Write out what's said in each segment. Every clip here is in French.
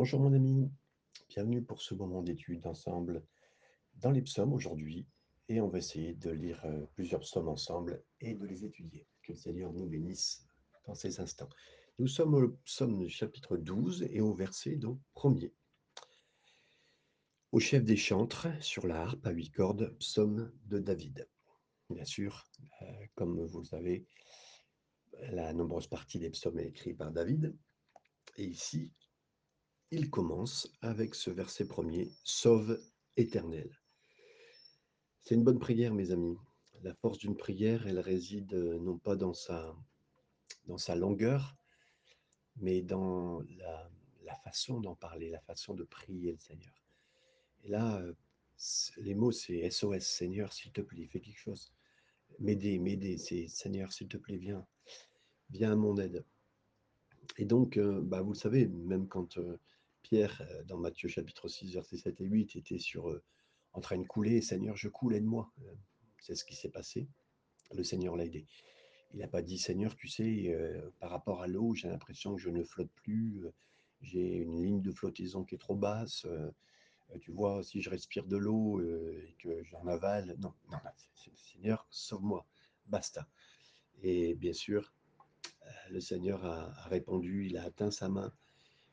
Bonjour mon ami, bienvenue pour ce moment d'étude ensemble dans les psaumes aujourd'hui et on va essayer de lire euh, plusieurs psaumes ensemble et de les étudier. Que le Seigneur nous bénisse dans ces instants. Nous sommes au psaume chapitre 12 et au verset donc premier. Au chef des chantres sur la harpe à huit cordes, psaume de David. Bien sûr, euh, comme vous le savez, la nombreuse partie des psaumes est écrite par David. Et ici, il commence avec ce verset premier, Sauve éternel. C'est une bonne prière, mes amis. La force d'une prière, elle réside euh, non pas dans sa, dans sa longueur, mais dans la, façon d'en parler, la façon de prier le Seigneur. Et là, euh, les mots, c'est SOS, Seigneur, s'il te plaît, fais quelque chose. M'aider, m'aider, c'est Seigneur, s'il te plaît, viens, viens à mon aide. Et donc, euh, bah, vous le savez, même quand Pierre, euh, dans Matthieu chapitre 6, versets 7 et 8, était sur, euh, en train de couler, Seigneur, je coule, aide-moi. Euh, c'est ce qui s'est passé. Le Seigneur l'a aidé. Il n'a pas dit, Seigneur, tu sais, par rapport à l'eau, j'ai l'impression que je ne flotte plus, j'ai une ligne de flottaison qui est trop basse. tu vois, si je respire de l'eau et que j'en avale, non, non, Seigneur, sauve-moi, basta. Et bien sûr, le Seigneur a, a répondu, il a atteint sa main,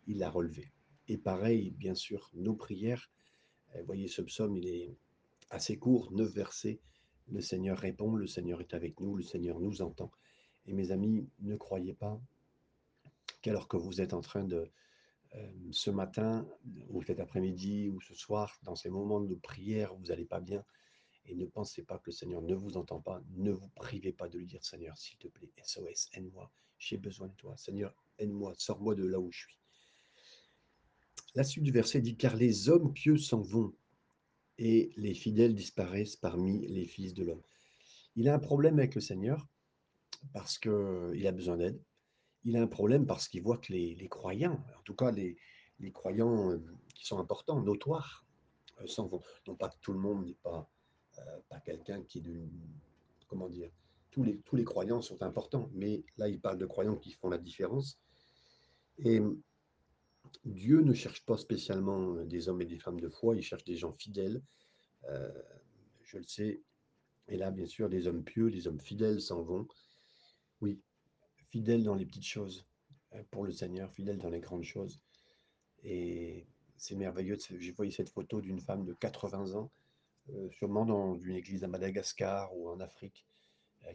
il l'a relevé. Et pareil, bien sûr, nos prières. Vous voyez, ce psaume, il est assez court, neuf versets. Le Seigneur répond, le Seigneur est avec nous, le Seigneur nous entend. Et mes amis, ne croyez pas qu'alors que vous êtes en train de, euh, ce matin, ou cet après-midi, ou ce soir, dans ces moments de prière, vous n'allez pas bien, et ne pensez pas que le Seigneur ne vous entend pas, ne vous privez pas de lui dire, Seigneur, s'il te plaît, SOS, aide-moi, j'ai besoin de toi, Seigneur, aide-moi, sors-moi de là où je suis. La suite du verset dit Car les hommes pieux s'en vont et les fidèles disparaissent parmi les fils de l'homme. Il a un problème avec le Seigneur parce qu'il a besoin d'aide. Il a un problème parce qu'il voit que les, croyants, en tout cas les, croyants euh, qui sont importants, notoires, euh, s'en vont. Non pas que tout le monde n'est pas, euh, pas quelqu'un qui est d'une. Comment dire tous les, tous les croyants sont importants, mais là il parle de croyants qui font la différence. Et Dieu ne cherche pas spécialement euh, des hommes et des femmes de foi, il cherche des gens fidèles. Euh, je le sais. Et là, bien sûr, des hommes pieux, des hommes fidèles s'en vont. Oui, fidèles dans les petites choses euh, pour le Seigneur, fidèles dans les grandes choses. Et c'est merveilleux. J'ai vu cette photo d'une femme de 80 ans, sûrement dans une église à Madagascar ou en Afrique,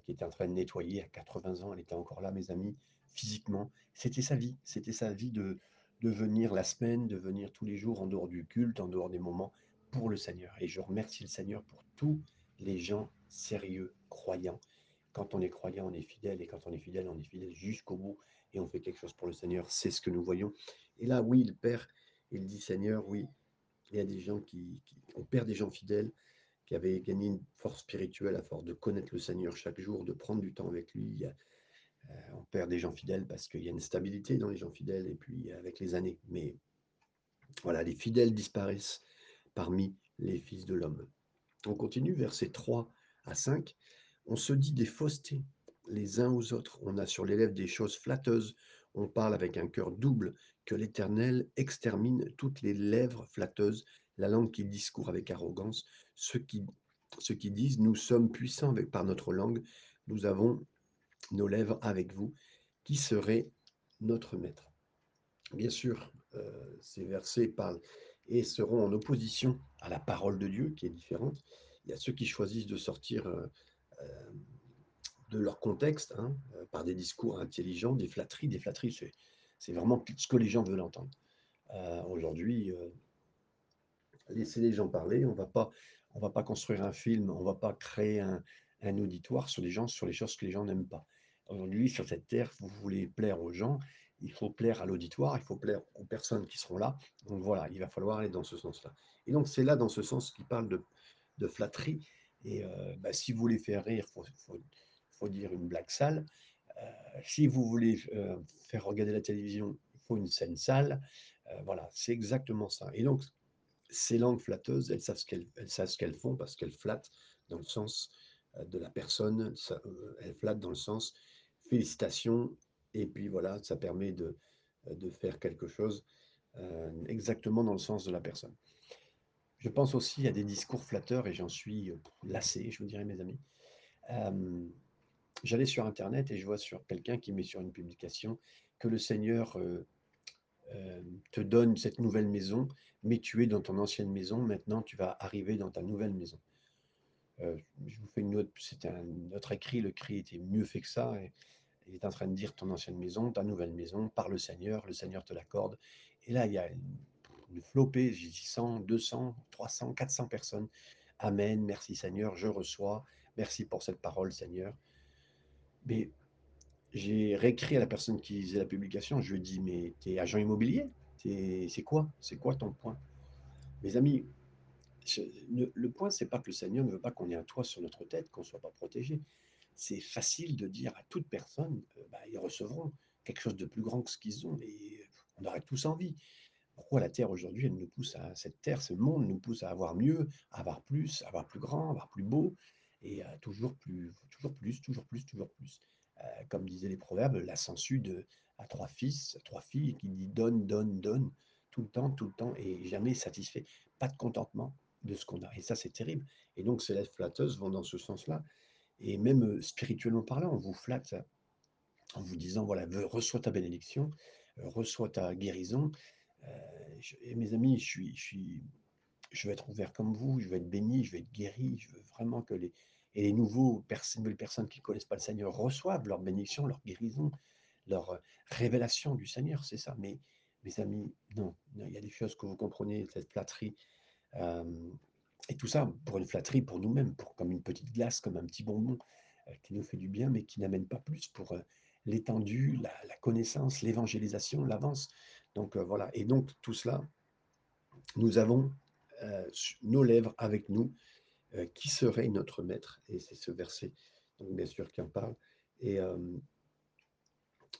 qui était en train de nettoyer à 80 ans. Elle était encore là, mes amis, physiquement. C'était sa vie. C'était sa vie de, de venir la semaine, de venir tous les jours en dehors du culte, en dehors des moments pour le Seigneur. Et je remercie le Seigneur pour tous les gens sérieux, croyants. Quand on est croyant, on est fidèle, et quand on est fidèle, on est fidèle jusqu'au bout, et on fait quelque chose pour le Seigneur. C'est ce que nous voyons. Et là, oui, le Père, il dit Seigneur, oui, il y a des gens qui, on perd des gens fidèles, qui avaient gagné une force spirituelle à force de connaître le Seigneur chaque jour, de prendre du temps avec lui. Il y a, on perd des gens fidèles parce qu'il y a une stabilité dans les gens fidèles et puis avec les années. Mais voilà, les fidèles disparaissent parmi les fils de l'homme. On continue, versets 3 à 5. On se dit des faussetés les uns aux autres. On a sur les lèvres des choses flatteuses. On parle avec un cœur double que l'Éternel extermine toutes les lèvres flatteuses, la langue qui discourt avec arrogance, ceux qui, qui disent nous sommes puissants avec, par notre langue, nous avons nos lèvres avec vous, qui serait notre maître. Bien sûr, euh, ces versets parlent et seront en opposition à la parole de Dieu, qui est différente. Il y a ceux qui choisissent de sortir euh, euh, de leur contexte hein, par des discours intelligents, des flatteries. Des flatteries, c'est vraiment ce que les gens veulent entendre. Aujourd'hui, laissez les gens parler. On va pas, on va pas construire un film, on va pas créer un, un auditoire sur les gens, sur les choses que les gens n'aiment pas. Aujourd'hui, sur cette terre, vous voulez plaire aux gens, il faut plaire à l'auditoire, il faut plaire aux personnes qui seront là. Donc voilà, il va falloir aller dans ce sens-là. Et donc c'est là, dans ce sens, qu'il parle de, de, flatterie. Et euh, bah, si vous voulez faire rire, il faut, faut, dire une blague sale. Euh, si vous voulez euh, faire regarder la télévision, il faut une scène sale. voilà, c'est exactement ça. Et donc, ces langues flatteuses, elles savent ce qu'elles font parce qu'elles flattent dans le sens de la personne, elles flattent dans le sens félicitations. Et puis voilà, ça permet de, de faire quelque chose heu, exactement dans le sens de la personne. Je pense aussi à des discours flatteurs et j'en suis, heu, lassé, je vous dirais mes amis. Hem, j'allais sur internet et je vois sur quelqu'un qui met sur une publication que le Seigneur, te donne cette nouvelle maison, mais tu es dans ton ancienne maison, maintenant tu vas arriver dans ta nouvelle maison. Heu, je vous fais une autre c'était un autre écrit, le cri était mieux fait que ça et il est en train de dire: «Ton ancienne maison, ta nouvelle maison, par le Seigneur, le Seigneur te l'accorde» et là, il y a une flopée, j'ai dit 100-200-300-400 personnes. «Amen, merci Seigneur, je reçois, merci pour cette parole Seigneur». Mais j'ai réécrit à la personne qui faisait la publication, je lui ai dit: «Mais tu es agent immobilier? C'est quoi? C'est quoi ton point?» mes amis, le point, c'est pas que le Seigneur ne veut pas qu'on ait un toit sur notre tête, qu'on soit pas protégé. C'est facile de dire à toute personne, heu, bah, ils recevront quelque chose de plus grand que ce qu'ils ont et on aurait tous envie. Pourquoi la terre aujourd'hui, elle nous pousse à cette terre, ce monde nous pousse à avoir mieux, à avoir plus, à avoir plus grand, à avoir plus beau et à toujours plus toujours plus, toujours plus, toujours plus? Heu, comme disaient les proverbes, la sangsue de 3 fils, 3 filles qui dit: «Donne, donne, donne», tout le temps, tout le temps et jamais satisfait. Pas de contentement de ce qu'on a et ça, c'est terrible et donc ces lettres flatteuses vont dans ce sens-là et même, heu, spirituellement parlant, on vous flatte en vous disant: «Voilà, reçois ta bénédiction, heu, reçois ta guérison». Et mes amis, je suis je veux être ouvert comme vous, je veux être béni, je veux être guéri, je veux vraiment que les et les nouveaux pers nouvelles personnes qui ne connaissent pas le Seigneur reçoivent leur bénédiction, leur guérison, leur, révélation du Seigneur, c'est ça. Mais mes amis, non, non, il y a des choses que vous comprenez, cette flatterie, et tout ça pour une flatterie pour nous-mêmes, pour comme une petite glace, comme un petit bonbon, heu, qui nous fait du bien, mais qui n'amène pas plus pour, heu, l'étendue, la connaissance, l'évangélisation, l'avance. Donc, voilà et donc tout cela, nous avons, nos lèvres avec nous, qui serait notre maître? Et c'est ce verset, donc bien sûr qui en parle et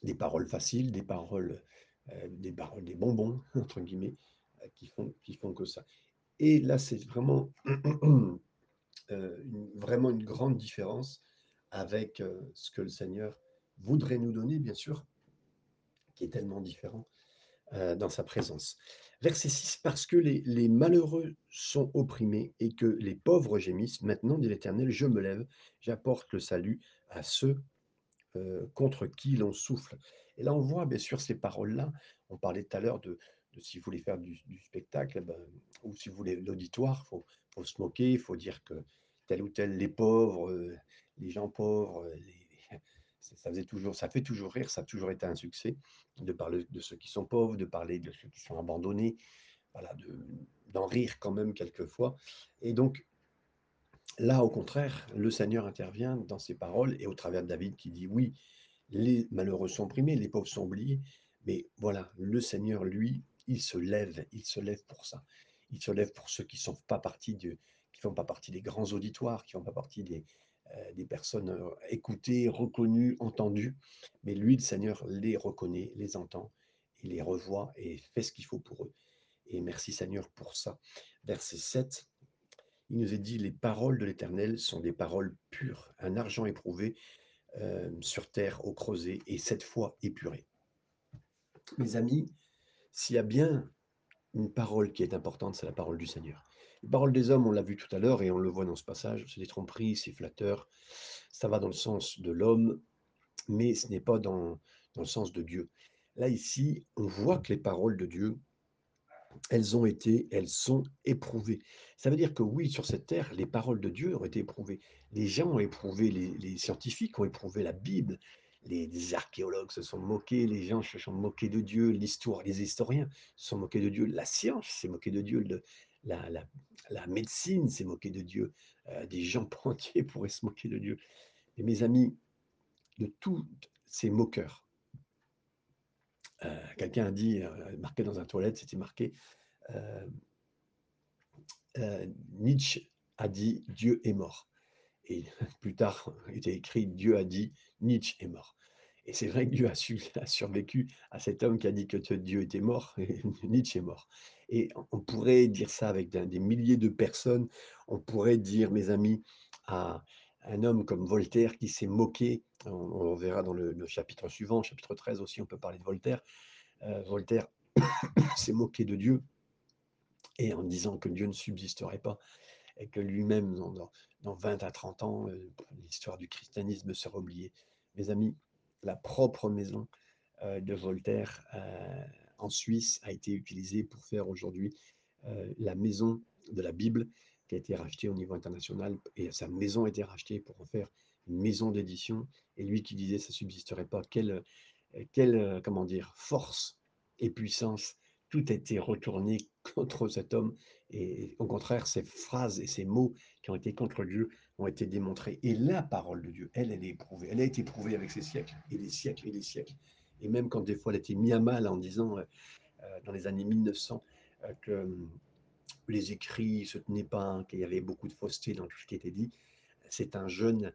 des paroles faciles, des paroles, des paroles «des bonbons» entre guillemets, qui font qui font que ça. Et là, c'est une vraiment une grande différence avec, heu, ce que le Seigneur voudrait nous donner, bien sûr, qui est tellement différent, heu, dans sa présence. Verset 6: «Parce que les malheureux sont opprimés et que les pauvres gémissent, maintenant, dit l'Éternel, je me lève, j'apporte le salut à ceux, contre qui l'on souffle». Et là, on voit bien sûr ces paroles-là. On parlait tout à l'heure de si vous voulez faire du spectacle, eh ben, ou si vous voulez l'auditoire, faut faut se moquer, il faut dire que tel ou tel les pauvres, heu, les gens pauvres, les ça faisait toujours ça fait toujours rire, ça a toujours été un succès de parler de ceux qui sont pauvres, de parler de ceux qui sont abandonnés, voilà, de d'en rire quand même quelquefois. Et donc là, au contraire, le Seigneur intervient dans ses paroles et au travers de David qui dit: «Oui, les malheureux sont opprimés, les pauvres sont oubliés, mais voilà, le Seigneur, lui, il se lève, il se lève pour ça. Il se lève pour ceux qui sont pas partie qui font pas partie des grands auditoires, qui font pas partie des, des personnes, heu, écoutées, reconnues, entendues. Mais lui, le Seigneur, les reconnaît, les entend, il les revoit et fait ce qu'il faut pour eux et merci Seigneur pour ça. Verset 7, il nous est dit: «Les paroles de l'Éternel sont des paroles pures, un argent éprouvé, hem, sur terre au creuset et cette fois épuré». Mes amis, s'il y a bien une parole qui est importante, c'est la parole du Seigneur. Les paroles des hommes, on l'a vu tout à l'heure et on le voit dans ce passage, c'est des tromperies, c'est flatteur, ça va dans le sens de l'homme, mais ce n'est pas dans le sens de Dieu. Là, ici, on voit que les paroles de Dieu, elles ont été, elles sont éprouvées. Ça veut dire que oui, sur cette terre, les paroles de Dieu ont été éprouvées. Les gens ont éprouvé, les scientifiques ont éprouvé la Bible, les archéologues se sont moqués, les gens se sont moqués de Dieu, l'histoire les historiens se sont moqués de Dieu, la science s'est moquée de Dieu, la médecine s'est moquée de Dieu, heu, des gens entiers pourraient se moquer de Dieu. Et mes amis, de toutes ces moqueurs, heu, quelqu'un a dit, heu, marqué dans un toilette, c'était marqué, Nietzsche a dit: «Dieu est mort» et plus tard, il était écrit: «Dieu a dit: Nietzsche est mort» et c'est vrai que Dieu a su a survécu à cet homme qui a dit que Dieu était mort et Nietzsche est mort et on pourrait dire ça avec des milliers de personnes. On pourrait dire, mes amis, à un homme comme Voltaire qui s'est moqué, on verra dans le chapitre suivant, chapitre 13 aussi, on peut parler de Voltaire. Heu, Voltaire s'est moqué de Dieu et en disant que Dieu ne subsisterait pas et que lui-même, dans, dans, 20 à 30 ans, euh, l'histoire du christianisme sera oubliée. Mes amis, la propre maison euh, de Voltaire euh, en Suisse a été utilisée pour faire aujourd'hui la maison de la Bible qui a été rachetée au niveau international et sa maison a été rachetée pour en faire une maison d'édition. Et lui qui disait ça subsisterait pas, quelle, quelle comment dire, force et puissance tout a été retourné contre cet homme. Et au contraire, ces phrases et ces mots qui ont été contre Dieu ont été démontrés. Et la parole de Dieu, elle, elle est éprouvée. Elle a été prouvée avec ces siècles, et des siècles, et des siècles. Et même quand des fois elle a été mise à mal en disant, euh, euh, dans les années 1900, euh, que les écrits ne se tenaient pas, qu'il y avait beaucoup de fausseté dans tout ce qui était dit, c'est un jeune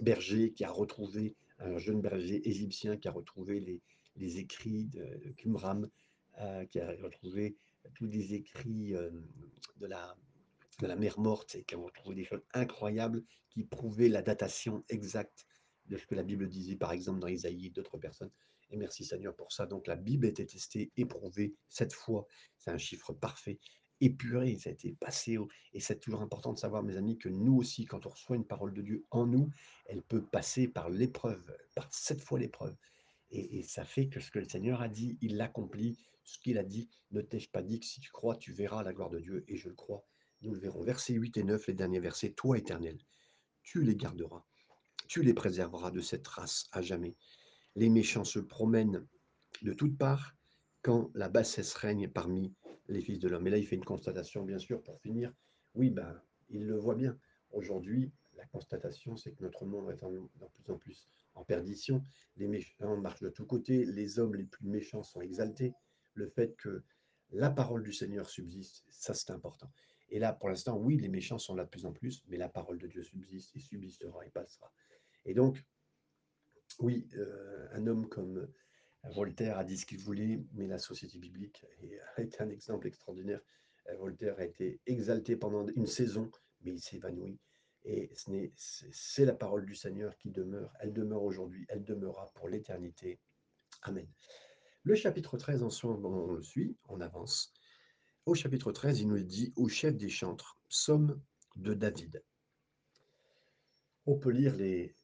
berger qui a retrouvé, un jeune berger égyptien qui a retrouvé les, les écrits de, Qumram, euh, qui a retrouvé tous les écrits euh, de, la, de mer morte et qui a retrouvé des choses incroyables qui prouvaient la datation exacte de ce que la Bible disait, par exemple dans Isaïe et d'autres personnes. Et merci Seigneur pour ça. Donc la Bible a été testée, éprouvée, cette fois, c'est un chiffre parfait, épuré, ça a été passé. Et c'est toujours important de savoir, mes amis, que nous aussi, quand on reçoit une parole de Dieu en nous, elle peut passer par l'épreuve, par cette fois l'épreuve. Et, ça fait que ce que le Seigneur a dit, il l'accomplit. Ce qu'il a dit, ne t'ai-je pas dit que si tu crois, tu verras la gloire de Dieu Et je le crois, nous le verrons. Versets 8 et 9, les derniers versets. Toi, éternel, tu les garderas, tu les préserveras de cette race à jamais. Les méchants se promènent de toutes parts quand la bassesse règne parmi les fils de l'homme. Et là, il fait une constatation, bien sûr, pour finir. Oui, ben, il le voit bien. Aujourd'hui, la constatation, c'est que notre monde est de plus en plus en perdition. Les méchants marchent de tous côtés. Les hommes les plus méchants sont exaltés. Le fait que la parole du Seigneur subsiste, ça c'est important. Et là, pour l'instant, oui, les méchants sont là de plus en plus, mais la parole de Dieu subsiste, et subsistera, et passera. Et donc, oui, euh, un homme comme Voltaire a dit ce qu'il voulait, mais la société biblique été un exemple extraordinaire. Euh, Voltaire a été exalté pendant une saison, mais il s'est évanoui. Et c'est la parole du Seigneur qui demeure. Elle demeure aujourd'hui, elle demeurera pour l'éternité. Amen. Le chapitre 13, ensemble, on le suit, on avance. Au chapitre 13, il nous dit Au chef des chantres, psaume de David. On peut lire les,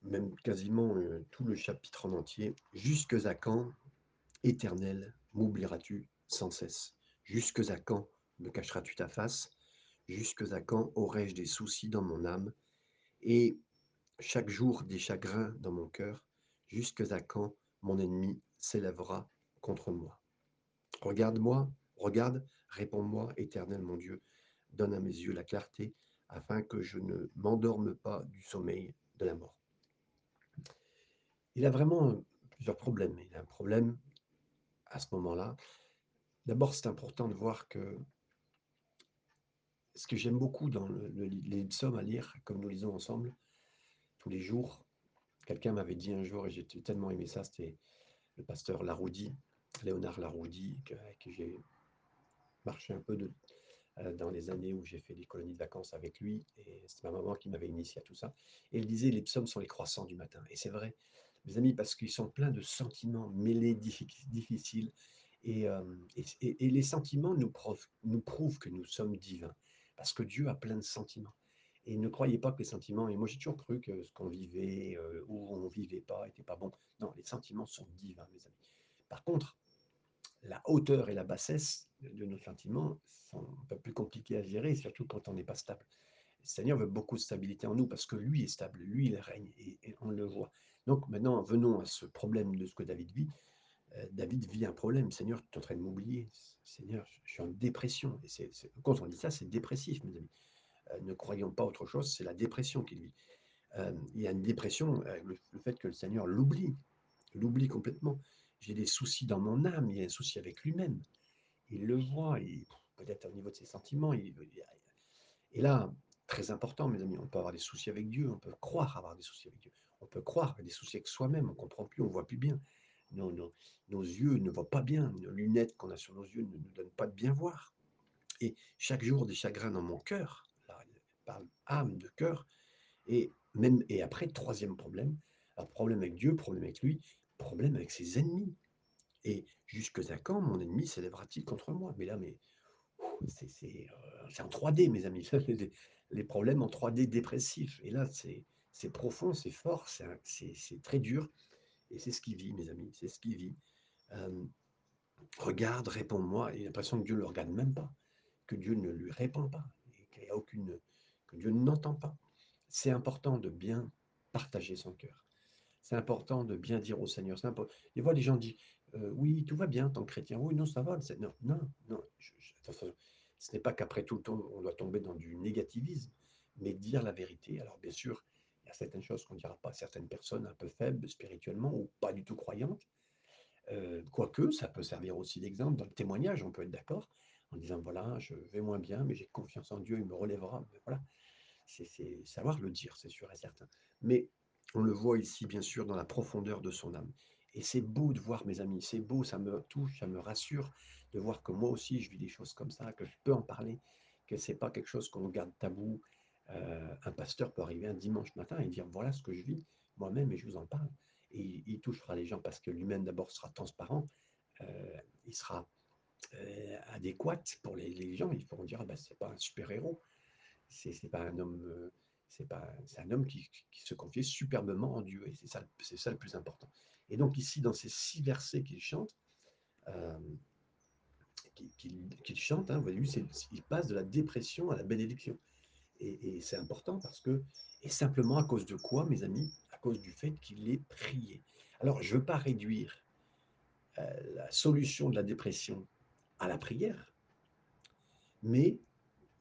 même quasiment euh, tout le chapitre en entier. Jusque à quand, éternel, m'oublieras-tu sans cesse? Jusque à quand me cacheras-tu ta face? Jusque à quand aurai-je des soucis dans mon âme? Et chaque jour des chagrins dans mon cœur? Jusque à quand mon ennemi s'élèvera contre moi Regarde-moi, regarde, réponds-moi, éternel mon Dieu, donne à mes yeux la clarté, afin que je ne m'endorme pas du sommeil de la mort. Il a vraiment plusieurs problèmes. Il a un problème à ce moment-là. D'abord, c'est important de voir que ce que j'aime beaucoup dans le, les psaumes à lire, comme nous lisons ensemble, tous les jours, quelqu'un m'avait dit un jour, et j'ai tellement aimé ça, c'était le pasteur Laroudi, Léonard Laroudi, avec qui j'ai marché un peu euh, dans les années où j'ai fait des colonies de vacances avec lui, et c'est ma maman qui m'avait initié à tout ça. Et il disait, les psaumes sont les croissants du matin. Et c'est vrai, mes amis, parce qu'ils sont pleins de sentiments mêlés, difficiles, et, euh, et les sentiments nous prouvent, nous prouvent que nous sommes divins parce que Dieu a plein de sentiments. Et ne croyez pas que les sentiments, et moi j'ai toujours cru que ce qu'on vivait euh, ou on ne vivait pas n'était pas bon. Non, les sentiments sont divins, mes amis. Par contre, la hauteur et la bassesse de nos sentiments sont un peu plus compliquées à gérer, surtout quand on n'est pas stable. Le Seigneur veut beaucoup de stabilité en nous parce que lui est stable, lui il règne et, on le voit. Donc maintenant, venons à ce problème de ce que David vit. Euh, David vit un problème. Seigneur, tu es en train de m'oublier. Seigneur, je suis en dépression. Et c'est, quand on dit ça, c'est dépressif, mes amis. Euh, ne croyons pas autre chose, c'est la dépression qu'il vit. Euh, il y a une dépression, le, fait que le Seigneur l'oublie, l'oublie complètement. J'ai des soucis dans mon âme, il y a un souci avec lui-même. Il le voit, peut-être au niveau de ses sentiments. et là, très important, mes amis, on peut avoir des soucis avec Dieu, on peut croire avoir des soucis avec Dieu, on peut croire avoir des soucis avec soi-même, on ne comprend plus, on ne voit plus bien nos, nos, yeux ne voient pas bien, nos lunettes qu'on a sur nos yeux ne nous donnent pas de bien voir. Et chaque jour, des chagrins dans mon cœur, il âme, de cœur, et, même, et après, troisième problème, un problème avec Dieu, problème avec lui, problème avec ses ennemis. Et jusque à quand mon ennemi s'élèvera-t-il contre moi? Mais là, mais c'est en 3D, mes amis. Les, problèmes en 3D dépressifs. Et là, c'est profond, c'est fort, c'est très dur. Et c'est ce qu'il vit, mes amis, c'est ce qu'il vit. regarde, réponds-moi. A l'impression que Dieu ne le regarde même pas, que Dieu ne lui répond pas, qu'il y a aucune, que Dieu n'entend pas. C'est important de bien partager son cœur. C'est important de bien dire au Seigneur. Des fois, les gens disent euh, Oui, tout va bien, tant chrétien. Oui, non, ça va. Non, non, non. ce n'est pas qu'après tout le temps, on doit tomber dans du négativisme, mais dire la vérité. Alors, bien sûr, il y a certaines choses qu'on ne dira pas à certaines personnes un peu faibles spirituellement ou pas du tout croyantes. Euh, quoique, ça peut servir aussi d'exemple dans le témoignage, on peut être d'accord, en disant voilà, je vais moins bien, mais j'ai confiance en Dieu, il me relèvera. voilà, c'est savoir le dire, c'est sûr et certain. Mais on le voit ici, bien sûr, dans la profondeur de son âme. Et c'est beau de voir, mes amis, c'est beau, ça me touche, ça me rassure de voir que moi aussi, je vis des choses comme ça, que je peux en parler, que c'est pas quelque chose qu'on garde tabou. Euh, un pasteur peut arriver un dimanche matin et dire voilà ce que je vis moi-même et je vous en parle. Et il touchera les gens parce que lui-même d'abord sera transparent, euh, il sera euh, adéquat pour les, gens. Ils pourront dire ah ben, c'est pas un super héros, c'est pas un homme c'est pas, un homme qui, se confiait superbement en Dieu, et c'est ça, c'est ça le plus important. Et donc ici, dans ces six versets qu'il chante, euh, qu'il, chante, hein, il passe de la dépression à la bénédiction. Et, c'est important parce que, et simplement à cause de quoi, mes amis? À cause du fait qu'il est prié. Alors, je ne veux pas réduire euh, la solution de la dépression à la prière, mais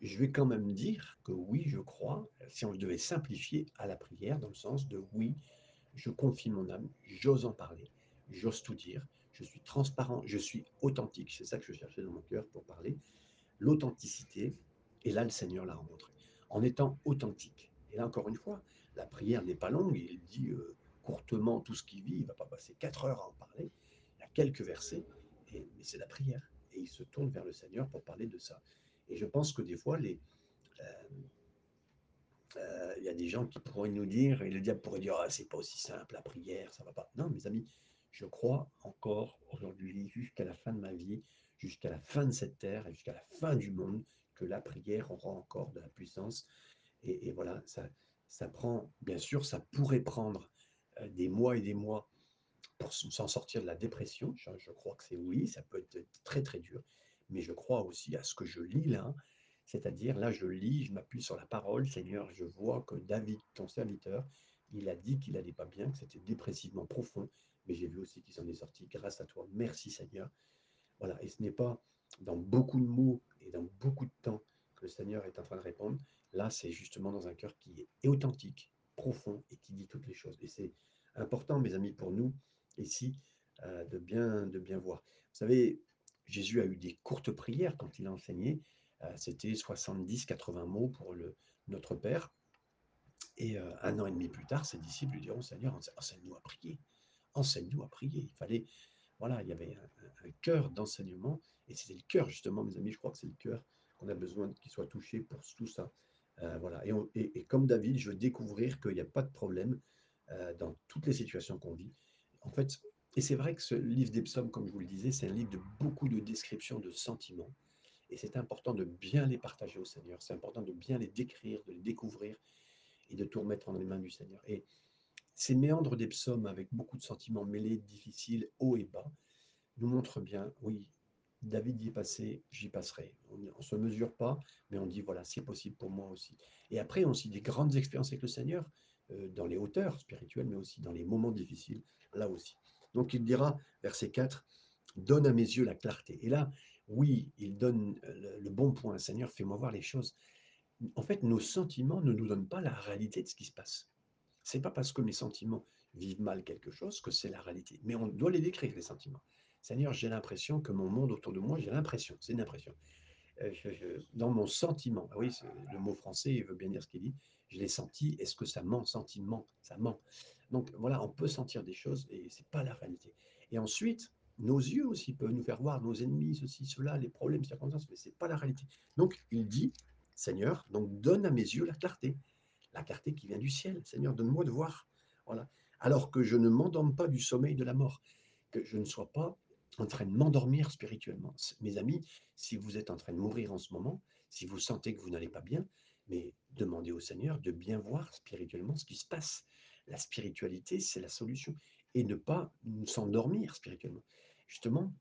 je vais quand même dire que oui, je crois, si on devait simplifier à la prière, dans le sens de oui, je confie mon âme, j'ose en parler, j'ose tout dire, je suis transparent, je suis authentique. C'est ça que je cherchais dans mon cœur pour parler. L'authenticité, et là, le Seigneur l'a rencontré, en étant authentique. Et là, encore une fois, la prière n'est pas longue, il dit euh, courtement tout ce qu'il vit, il ne va pas passer quatre heures à en parler, il y a quelques versets, et, mais c'est la prière. Et il se tourne vers le Seigneur pour parler de ça. Et je pense que des fois, euh, euh, il y a des gens qui pourraient nous dire, et le diable pourrait dire, ah, c'est pas aussi simple, la prière, ça va pas. Non, mes amis, je crois encore aujourd'hui, jusqu'à la fin de ma vie, jusqu'à la fin de cette terre et jusqu'à la fin du monde, que la prière aura encore de la puissance. Et, voilà, ça, ça prend, bien sûr, ça pourrait prendre euh, des mois et des mois pour s'en sortir de la dépression. je crois que c'est oui, ça peut être très très dur mais je crois aussi à ce que je lis là. C'est-à-dire, là, je lis, je m'appuie sur la parole. Seigneur, je vois que David, ton serviteur, il a dit qu'il n'allait pas bien, que c'était dépressivement profond, mais j'ai vu aussi qu'il s'en est sorti grâce à toi. Merci, Seigneur. Voilà, et ce n'est pas dans beaucoup de mots et dans beaucoup de temps que le Seigneur est en train de répondre. Là, c'est justement dans un cœur qui est authentique, profond et qui dit toutes les choses. Et c'est important, mes amis, pour nous, ici, euh, de, bien, de bien voir. Vous savez, Jésus a eu des courtes prières quand il a enseigné. Euh, c'était 70-80 mots pour le, notre Père. Et euh, un an et demi plus tard, ses disciples lui diront Seigneur, enseigne-nous à prier. Enseigne-nous à prier. Il fallait, voilà, il y avait un, cœur d'enseignement. Et c'était le cœur, justement, mes amis, je crois que c'est le cœur qu'on a besoin qu'il soit touché pour tout ça. Euh, voilà. Et, et, comme David, je veux découvrir qu'il n'y a pas de problème dans toutes les situations qu'on vit. En fait, et c'est vrai que ce livre des psaumes, comme je vous le disais, c'est un livre de beaucoup de descriptions de sentiments. Et c'est important de bien les partager au Seigneur. C'est important de bien les décrire, de les découvrir et de tout remettre dans les mains du Seigneur. Et ces méandres des psaumes avec beaucoup de sentiments mêlés, difficiles, hauts et bas, nous montrent bien, oui, David y est passé, j'y passerai. On ne se mesure pas, mais on dit, voilà, c'est possible pour moi aussi. Et après, on aussi des grandes expériences avec le Seigneur, euh, dans les hauteurs spirituelles, mais aussi dans les moments difficiles, là aussi. Donc il dira, verset 4, donne à mes yeux la clarté. Et là, oui, il donne le, bon point. Seigneur, fais-moi voir les choses. En fait, nos sentiments ne nous donnent pas la réalité de ce qui se passe. C'est pas parce que mes sentiments vivent mal quelque chose que c'est la réalité. Mais on doit les décrire, les sentiments. Seigneur, j'ai l'impression que mon monde autour de moi, j'ai l'impression, c'est une impression. Euh, dans mon sentiment, ah oui, le mot français il veut bien dire ce qu'il dit, je l'ai senti, est-ce que ça ment Sentiment, ça ment. Donc voilà, on peut sentir des choses et ce n'est pas la réalité. Et ensuite, nos yeux aussi peuvent nous faire voir nos ennemis, ceci, cela, les problèmes, circonstances, mais ce n'est pas la réalité. Donc il dit, Seigneur, donc donne à mes yeux la clarté, la clarté qui vient du ciel. Seigneur, donne-moi de voir. Voilà. Alors que je ne m'endorme pas du sommeil de la mort, que je ne sois pas en train de m'endormir spirituellement. Mes amis, si vous êtes en train de mourir en ce moment, si vous sentez que vous n'allez pas bien, mais demandez au Seigneur de bien voir spirituellement ce qui se passe. La spiritualité, c'est la solution. Et ne pas s'endormir spirituellement. Justement,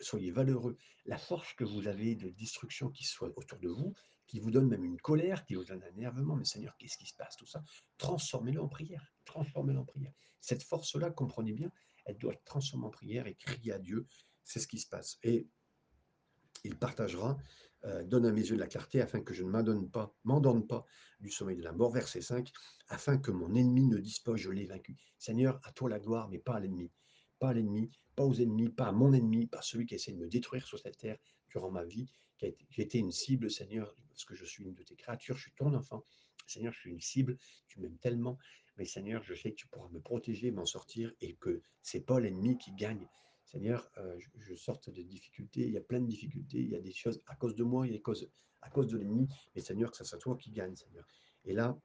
soyez valeureux. La force que vous avez de destruction qui soit autour de vous, qui vous donne même une colère, qui vous donne un énervement, mais Seigneur, qu'est-ce qui se passe, tout ça? Transformez-le en prière. Transformez-le en prière. Cette force-là, comprenez bien, elle doit être transformée en prière et crier à Dieu. C'est ce qui se passe. Et il partagera, euh, donne à mes yeux de la clarté afin que je ne m'endorme pas, m'endorme pas du sommeil de la mort, verset 5, afin que mon ennemi ne dise pas je l'ai vaincu. Seigneur, à toi la gloire, mais pas à l'ennemi. Pas à l'ennemi, pas aux ennemis, pas à mon ennemi, pas à celui qui essaie de me détruire sur cette terre durant ma vie, a été, une cible, Seigneur, parce que je suis une de tes créatures, je suis ton enfant. Seigneur, je suis une cible, tu m'aimes tellement, mais Seigneur, je sais que tu pourras me protéger, m'en sortir, et que c'est pas l'ennemi qui gagne. Seigneur, euh, je, sorte de difficultés, il y a plein de difficultés, il y a des choses à cause de moi, il y a des causes à cause de l'ennemi, mais Seigneur, que ce soit toi qui gagne, Seigneur. Et là,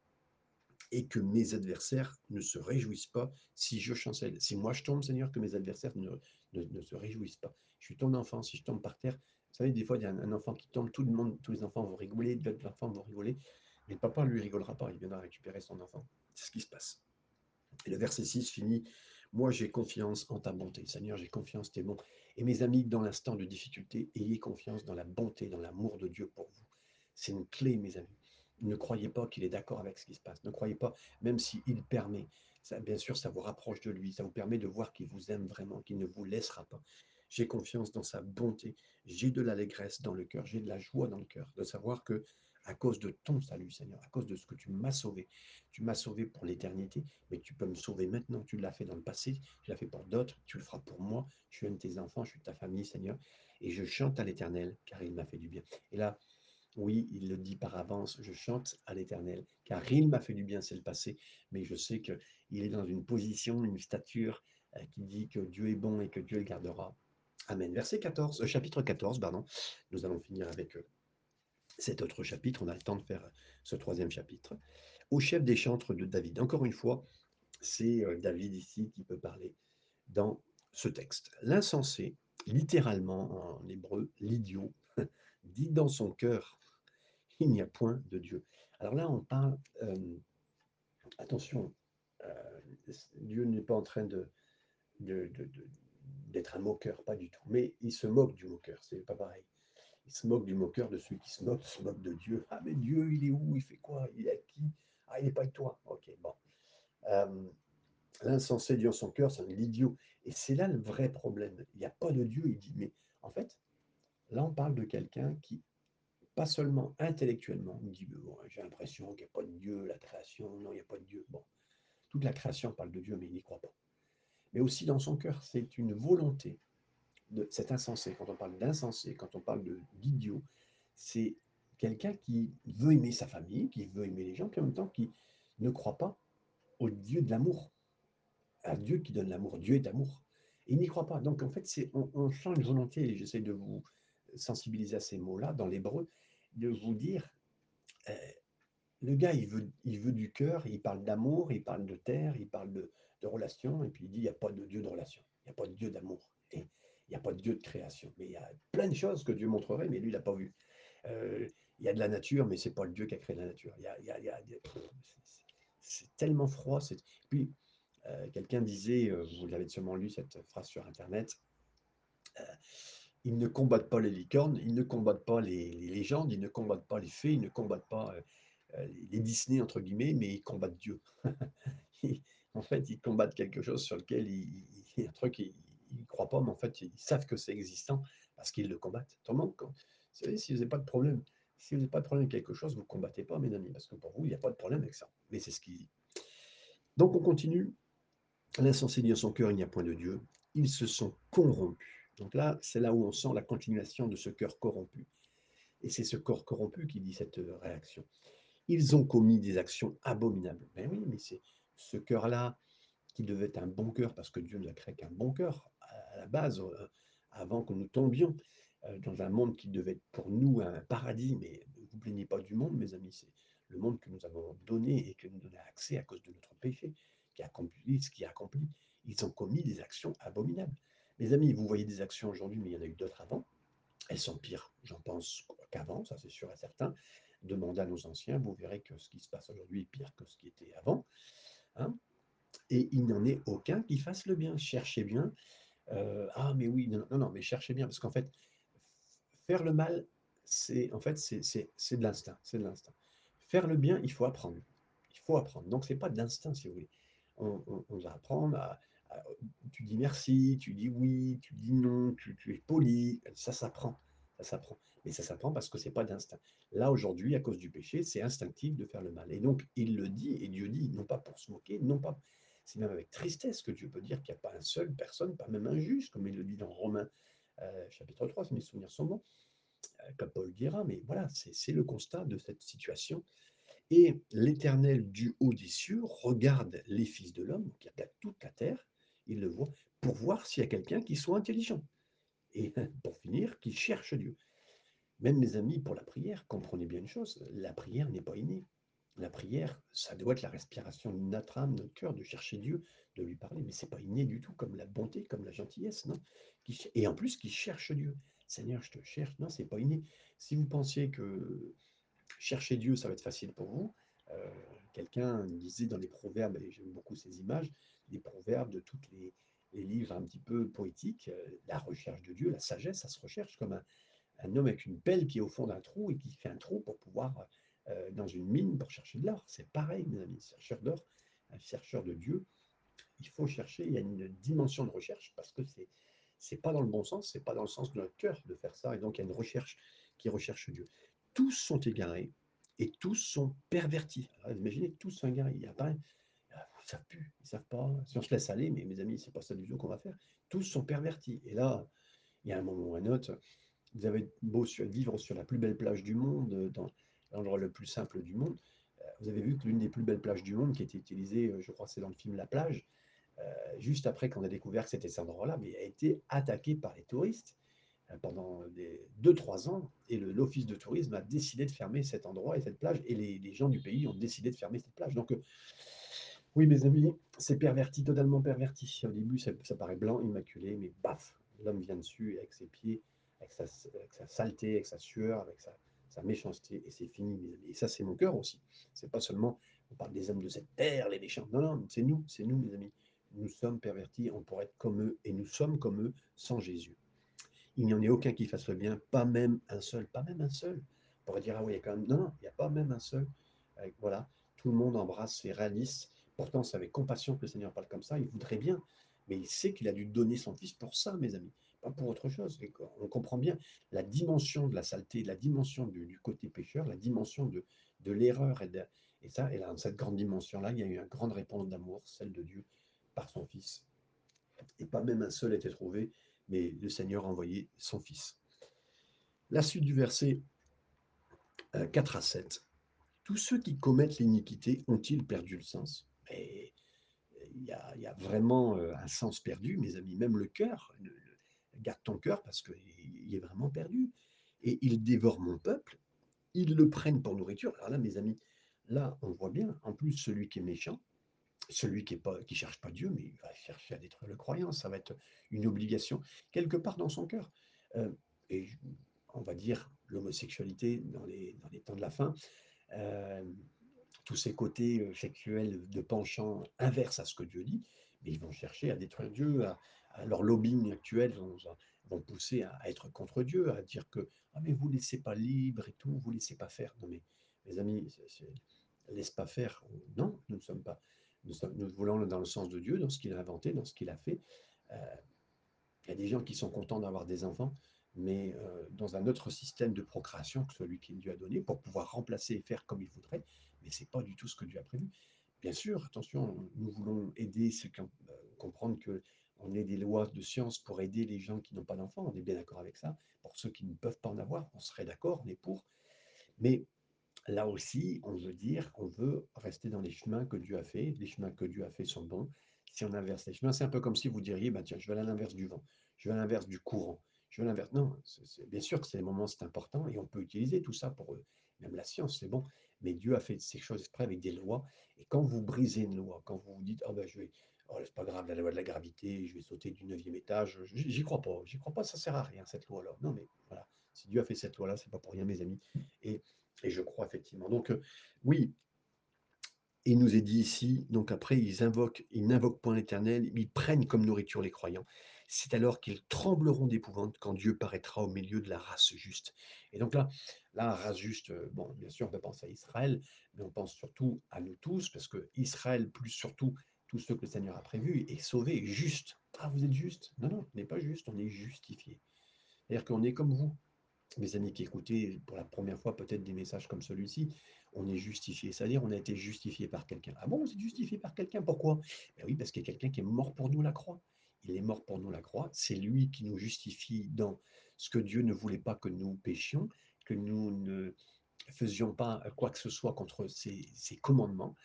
et que mes adversaires ne se réjouissent pas si je chancelle. Si moi je tombe, Seigneur, que mes adversaires ne, ne, se réjouissent pas. Je suis ton enfant, si je tombe par terre, vous savez, des fois, il y a un, enfant qui tombe, tout le monde, tous les enfants vont rigoler, d'autres enfants vont rigoler, mais le papa, lui, rigolera pas, il viendra récupérer son enfant. C'est ce qui se passe. Et le verset 6 finit Moi, j'ai confiance en ta bonté. Seigneur, j'ai confiance, t'es bon. Et mes amis, dans l'instant de difficulté, ayez confiance dans la bonté, dans l'amour de Dieu pour vous. C'est une clé, mes amis. Ne croyez pas qu'il est d'accord avec ce qui se passe. Ne croyez pas, même s'il permet. Bien sûr, ça vous rapproche de lui. Ça vous permet de voir qu'il vous aime vraiment, qu'il ne vous laissera pas. J'ai confiance dans sa bonté. J'ai de l'allégresse dans le cœur. J'ai de la joie dans le cœur de savoir que à cause de ton salut, Seigneur, à cause de ce que tu m'as sauvé. Tu m'as sauvé pour l'éternité, mais tu peux me sauver maintenant. Tu l'as fait dans le passé, tu l'as fait pour d'autres, tu le feras pour moi. Je suis un de tes enfants, je suis de ta famille, Seigneur, et je chante à l'éternel, car il m'a fait du bien. Et là, oui, il le dit par avance, je chante à l'Éternel, car il m'a fait du bien, c'est le passé, mais je sais qu'il est dans une position, une stature euh, qui dit que Dieu est bon et que Dieu le gardera. Amen. Verset 14, euh, chapitre 14, pardon. Nous allons finir avec euh, cet autre chapitre. On a le temps de faire ce troisième chapitre. Au chef des chantres de David. Encore une fois, c'est David ici qui peut parler dans ce texte. L'insensé, littéralement en hébreu, l'idiot, dit dans son cœur il n'y a point de Dieu. Alors là, on parle, euh, attention, euh, Dieu n'est pas en train de, d'être un moqueur, pas du tout, mais il se moque du moqueur, c'est pas pareil. Il se moque du moqueur, de celui qui se moque, se moque de Dieu. Ah, mais Dieu, il est où? Il fait quoi? Il est à qui? Ah, il n'est pas avec toi. Ok, bon. Euh, L'insensé dit en son cœur, c'est l'idiot. Et c'est là le vrai problème. Il n'y a pas de Dieu. Il dit, mais en fait, là, on parle de quelqu'un qui pas seulement intellectuellement, il dit j'ai l'impression qu'il n'y a pas de Dieu, la création, non, il n'y a pas de Dieu. Bon, toute la création parle de Dieu, mais il n'y croit pas. Mais aussi dans son cœur, c'est une volonté cet insensé. Quand on parle d'insensé, quand on parle d'idiot, c'est quelqu'un qui veut aimer sa famille, qui veut aimer les gens, puis en même temps qui ne croit pas au Dieu de l'amour, à Dieu qui donne l'amour. Dieu est amour. Il n'y croit pas. Donc en fait, c'est on, on une volonté, et j'essaie de vous sensibiliser à ces mots-là dans l'hébreu, de vous dire, euh, le gars, il veut, il veut du cœur, il parle d'amour, il parle de terre, il parle de, de relation, et puis il dit, il n'y a pas de Dieu de relation, il n'y a pas de Dieu d'amour, et n'y a pas de Dieu de création. Mais il y a plein de choses que Dieu montrerait, mais lui, il n'a pas vu. Euh, il y a de la nature, mais c'est pas le Dieu qui a créé la nature. Il y il y a, c'est tellement froid. Puis, euh, quelqu'un disait, vous l'avez sûrement lu cette phrase sur Internet, ils ne combattent pas les licornes, ils ne combattent pas les, légendes, ils ne combattent pas les fées, ils ne combattent pas euh, euh, les Disney, entre guillemets, mais ils combattent Dieu. en fait, ils combattent quelque chose sur lequel il y a un truc, ils ne croient pas, mais en fait, ils savent que c'est existant parce qu'ils le combattent. Autrement, quand, vous savez, si vous n'avez pas de problème, si vous n'avez pas de problème avec quelque chose, vous ne combattez pas, mes amis, parce que pour vous, il n'y a pas de problème avec ça. Mais c'est ce dit. Donc, on continue. L'insensé dit en son cœur, il n'y a point de Dieu. Ils se sont corrompus. Donc là, c'est là où on sent la continuation de ce cœur corrompu. Et c'est ce corps corrompu qui dit cette réaction. Ils ont commis des actions abominables. Mais oui, mais c'est ce cœur-là qui devait être un bon cœur, parce que Dieu n'a créé qu'un bon cœur à la base, euh, avant que nous tombions euh, dans un monde qui devait être pour nous un paradis. Mais ne vous plaignez pas du monde, mes amis, c'est le monde que nous avons donné et que nous donnons accès à cause de notre péché, qui a accompli ce qui a accompli. Ils ont commis des actions abominables. Mes amis, vous voyez des actions aujourd'hui, mais il y en a eu d'autres avant. Elles sont pires, j'en pense, qu'avant, ça c'est sûr et certain. Demandez à nos anciens, vous verrez que ce qui se passe aujourd'hui est pire que ce qui était avant. Hein. et il n'y en est aucun qui fasse le bien. Cherchez bien. Euh, ah, mais oui, non, non, non, mais cherchez bien, parce qu'en fait, faire le mal, c'est en fait, c'est de l'instinct. C'est de l'instinct. Faire le bien, il faut apprendre. Il faut apprendre. Donc, ce n'est pas de l'instinct, si vous voulez. On, on, va apprendre Tu dis merci, tu dis oui, tu dis non, tu, tu es poli. Ça s'apprend. Ça s'apprend. Mais ça s'apprend parce que ce n'est pas d'instinct. Là, aujourd'hui, à cause du péché, c'est instinctif de faire le mal. Et donc, il le dit, et Dieu dit, non pas pour se moquer, non pas. C'est même avec tristesse que Dieu peut dire qu'il n'y a pas un seul personne, pas même un juge, comme il le dit dans Romains euh, chapitre 3, si mes souvenirs sont bons, euh, comme Paul dira, mais voilà, c'est le constat de cette situation. Et l'Éternel du haut des cieux regarde les fils de l'homme, qui regarde toute la terre, il le voit, pour voir s'il y a quelqu'un qui soit intelligent. Et pour finir, qui cherche Dieu. Même mes amis, pour la prière, comprenez bien une chose, la prière n'est pas innée. La prière, ça doit être la respiration de notre âme, de notre cœur, de chercher Dieu, de lui parler, mais c'est pas inné du tout, comme la bonté, comme la gentillesse, non? Et en plus, qui cherche Dieu. Seigneur, je te cherche. Non, c'est pas inné. Si vous pensiez que chercher Dieu, ça va être facile pour vous, euh, quelqu'un disait dans les proverbes, et j'aime beaucoup ces images, les proverbes de tous les, livres un petit peu poétiques, euh, la recherche de Dieu, la sagesse, ça se recherche comme un, un homme avec une pelle qui est au fond d'un trou et qui fait un trou pour pouvoir, euh, dans une mine, pour chercher de l'or. C'est pareil, mes amis, chercheur d'or, un chercheur de Dieu, il faut chercher, il y a une dimension de recherche parce que c'est c'est pas dans le bon sens, c'est pas dans le sens de notre cœur de faire ça, et donc il y a une recherche qui recherche Dieu. Tous sont égarés et tous sont pervertis. imaginez, tous sont égarés. Il y a pas, ils savent plus, ils savent pas. Si on se laisse aller, mais mes amis, c'est pas ça du tout qu'on va faire. Tous sont pervertis. Et là, il y a un moment ou un autre, vous avez beau vivre sur la plus belle plage du monde, dans l'endroit le plus simple du monde. Euh, vous avez vu que l'une des plus belles plages du monde qui été utilisée, euh, je crois c'est dans le film La plage, juste après qu'on a découvert que c'était cet endroit-là, mais a été attaqué par les touristes pendant 2-3 ans. Et l'office de tourisme a décidé de fermer cet endroit et cette plage. Et les, gens du pays ont décidé de fermer cette plage. Donc, oui, mes amis, c'est perverti, totalement perverti. Au début, ça, paraît blanc, immaculé, mais baf, l'homme vient dessus avec ses pieds avec sa, saleté, avec sa sueur, avec sa, méchanceté, et c'est fini, mes amis. Et ça, c'est mon cœur aussi. C'est pas seulement, on parle des hommes de cette terre, les méchants. Non, non, c'est nous, c'est nous, mes amis. Nous sommes pervertis, on pourrait être comme eux, et nous sommes comme eux sans Jésus. Il n'y en a aucun qui fasse le bien, pas même un seul, pas même un seul. On pourrait dire, ah oui, il y a quand même. Non, non, il n'y a pas même un seul. voilà, tout le monde embrasse et réalise. Pourtant, c'est avec compassion que le Seigneur parle comme ça. Il voudrait bien, mais il sait qu'il a dû donner son Fils pour ça, mes amis pas pour autre chose. on comprend bien la dimension de la saleté, la dimension du, côté pécheur, la dimension de, l'erreur. Et, ça, dans cette grande dimension-là, il y a eu une grande réponse d'amour, celle de Dieu par son Fils. Et pas même un seul été trouvé, mais le Seigneur a envoyé son Fils. La suite du verset 4 euh, à 7. Tous ceux qui commettent l'iniquité ont-ils perdu le sens? Mais il y, a, il y, a, vraiment euh, un sens perdu, mes amis, même le cœur, garde ton cœur parce qu'il est vraiment perdu. Et ils dévorent mon peuple, ils le prennent pour nourriture. Alors là, mes amis, là, on voit bien, en plus, celui qui est méchant, celui qui ne cherche pas Dieu, mais il va chercher à détruire le croyant, ça va être une obligation quelque part dans son cœur. Euh, et on va dire l'homosexualité dans les, dans les temps de la fin, euh, tous ces côtés euh, sexuels de penchant inverse à ce que Dieu dit, ils vont chercher à détruire Dieu, à, leur lobbying actuel vont, pousser à, être contre Dieu, à dire que ah mais vous laissez pas libre et tout, vous laissez pas faire. Non mais mes amis, laisse pas faire. Non, nous ne sommes pas. Nous, voulons dans le sens de Dieu, dans ce qu'il a inventé, dans ce qu'il a fait. Euh, il y a des gens qui sont contents d'avoir des enfants, mais euh, dans un autre système de procréation que celui qu'il Dieu a donné, pour pouvoir remplacer et faire comme il voudrait. Mais c'est pas du tout ce que Dieu a prévu. Bien sûr, attention, nous voulons aider ceux qui euh, comprendre que on est des lois de science pour aider les gens qui n'ont pas d'enfants, on est bien d'accord avec ça. Pour ceux qui ne peuvent pas en avoir, on serait d'accord, on est pour. Mais là aussi, on veut dire, on veut rester dans les chemins que Dieu a fait. Les chemins que Dieu a fait sont bons. Si on inverse les chemins, c'est un peu comme si vous diriez, bah, tiens, je vais à l'inverse du vent, je vais à l'inverse du courant, je vais à l'inverse. Non, bien sûr que c'est des moments, c'est important, et on peut utiliser tout ça pour eux. Même la science, c'est bon. Mais Dieu a fait ces choses exprès avec des lois. Et quand vous brisez une loi, quand vous vous dites, oh ben, je vais, Oh, c'est pas grave, la loi de la gravité, je vais sauter du neuvième étage. J'y j'y crois pas, j'y crois pas, ça sert à rien cette loi-là. Non, mais voilà, si Dieu a fait cette loi-là, c'est pas pour rien, mes amis. Et, et je crois effectivement. Donc, euh, oui, il nous est dit ici, donc après, ils invoquent, ils n'invoquent point l'Éternel, ils prennent comme nourriture les croyants. C'est alors qu'ils trembleront d'épouvante quand Dieu paraîtra au milieu de la race juste. Et donc là, la race juste, euh, bon, bien sûr, on pense à Israël, mais on pense surtout à nous tous, parce que Israël, plus surtout tous ceux que le Seigneur a prévus, est sauvé, juste. Ah, vous êtes juste Non, non, on n'est pas juste, on est justifié. C'est-à-dire qu'on est comme vous mes amis qui écoutaient pour la première fois peut-être des messages comme celui-ci, on est justifié. C'est-à-dire, on a été justifié par quelqu'un. Ah bon, vous êtes justifié par quelqu'un? Pourquoi? Ben Oui, parce qu'il y a quelqu'un qui est mort pour nous la croix. Il est mort pour nous la croix. C'est lui qui nous justifie dans ce que Dieu ne voulait pas que nous péchions, que nous ne faisions pas quoi que ce soit contre ses, commandements.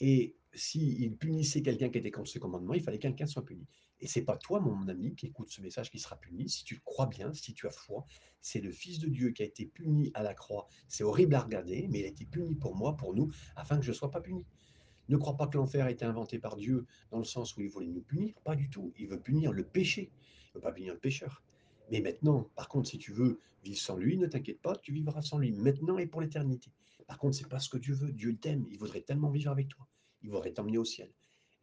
Et s'il punissait quelqu'un qui était contre ses commandements, il fallait que quelqu'un soit puni. Et c'est pas toi, mon ami, qui écoute ce message qui sera puni. Si tu crois bien, si tu as foi, c'est le Fils de Dieu qui a été puni à la croix. C'est horrible à regarder, mais il a été puni pour moi, pour nous, afin que je ne sois pas puni. Ne crois pas que l'enfer a été inventé par Dieu dans le sens où il voulait nous punir. Pas du tout. Il veut punir le péché. Il ne veut pas punir le pécheur. Mais maintenant, par contre, si tu veux vivre sans lui, ne t'inquiète pas, tu vivras sans lui, maintenant et pour l'éternité. Par contre, c'est pas ce que Dieu veut. Dieu t'aime. Il voudrait tellement vivre avec toi. Il voudrait t'emmener au ciel.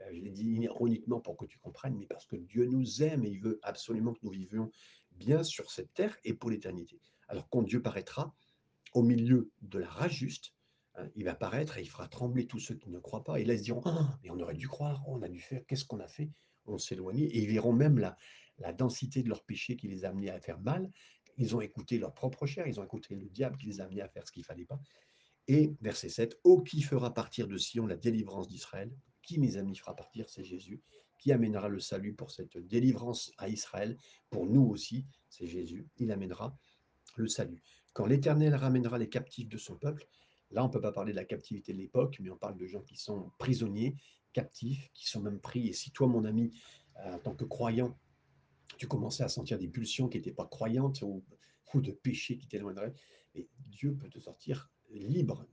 Euh, je l'ai dit ironiquement pour que tu comprennes, mais parce que Dieu nous aime et il veut absolument que nous vivions bien sur cette terre et pour l'éternité. Alors quand Dieu paraîtra au milieu de la race juste, il va paraître et il fera trembler tous ceux qui ne croient pas. Et là, ils diront Ah, mais on aurait dû croire, on a dû faire, qu'est-ce qu'on a fait? On éloigné. Et ils verront même la, la densité de leur péché qui les a amenés à faire mal. Ils ont écouté leur propre chair, ils ont écouté le diable qui les a amenés à faire ce qu'il ne fallait pas. Et verset 7, Ô qui fera partir de Sion la délivrance d'Israël? Qui, mes amis, fera partir? C'est Jésus. Qui amènera le salut pour cette délivrance à Israël? Pour nous aussi, c'est Jésus. Il amènera le salut. Quand l'Éternel ramènera les captifs de son peuple, là on ne peut pas parler de la captivité de l'époque, mais on parle de gens qui sont prisonniers, captifs, qui sont même pris. Et si toi, mon ami, euh, en tant que croyant, tu commençais à sentir des pulsions qui n'étaient pas croyantes ou, de péchés qui t'éloigneraient, mais Dieu peut te sortir libre.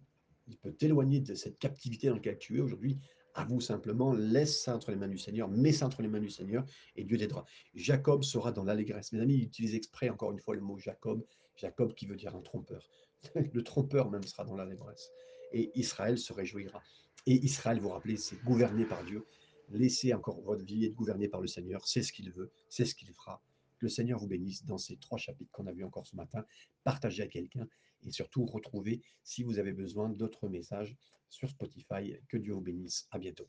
Il peut t'éloigner de cette captivité dans laquelle tu es aujourd'hui. Avoue simplement, laisse ça entre les mains du Seigneur, mets ça entre les mains du Seigneur et Dieu t'aidera. Jacob sera dans l'allégresse. Mes amis, il utilise exprès encore une fois le mot Jacob. Jacob qui veut dire un trompeur. le trompeur même sera dans l'allégresse. Et Israël se réjouira. Et Israël, vous rappelez, c'est gouverné par Dieu. Laissez encore votre vie être gouvernée par le Seigneur. C'est ce qu'il veut, c'est ce qu'il fera. Que le Seigneur vous bénisse dans ces trois chapitres qu'on a vus encore ce matin. Partagez à quelqu'un et surtout retrouvez, si vous avez besoin, d'autres messages sur Spotify. Que Dieu vous bénisse. À bientôt.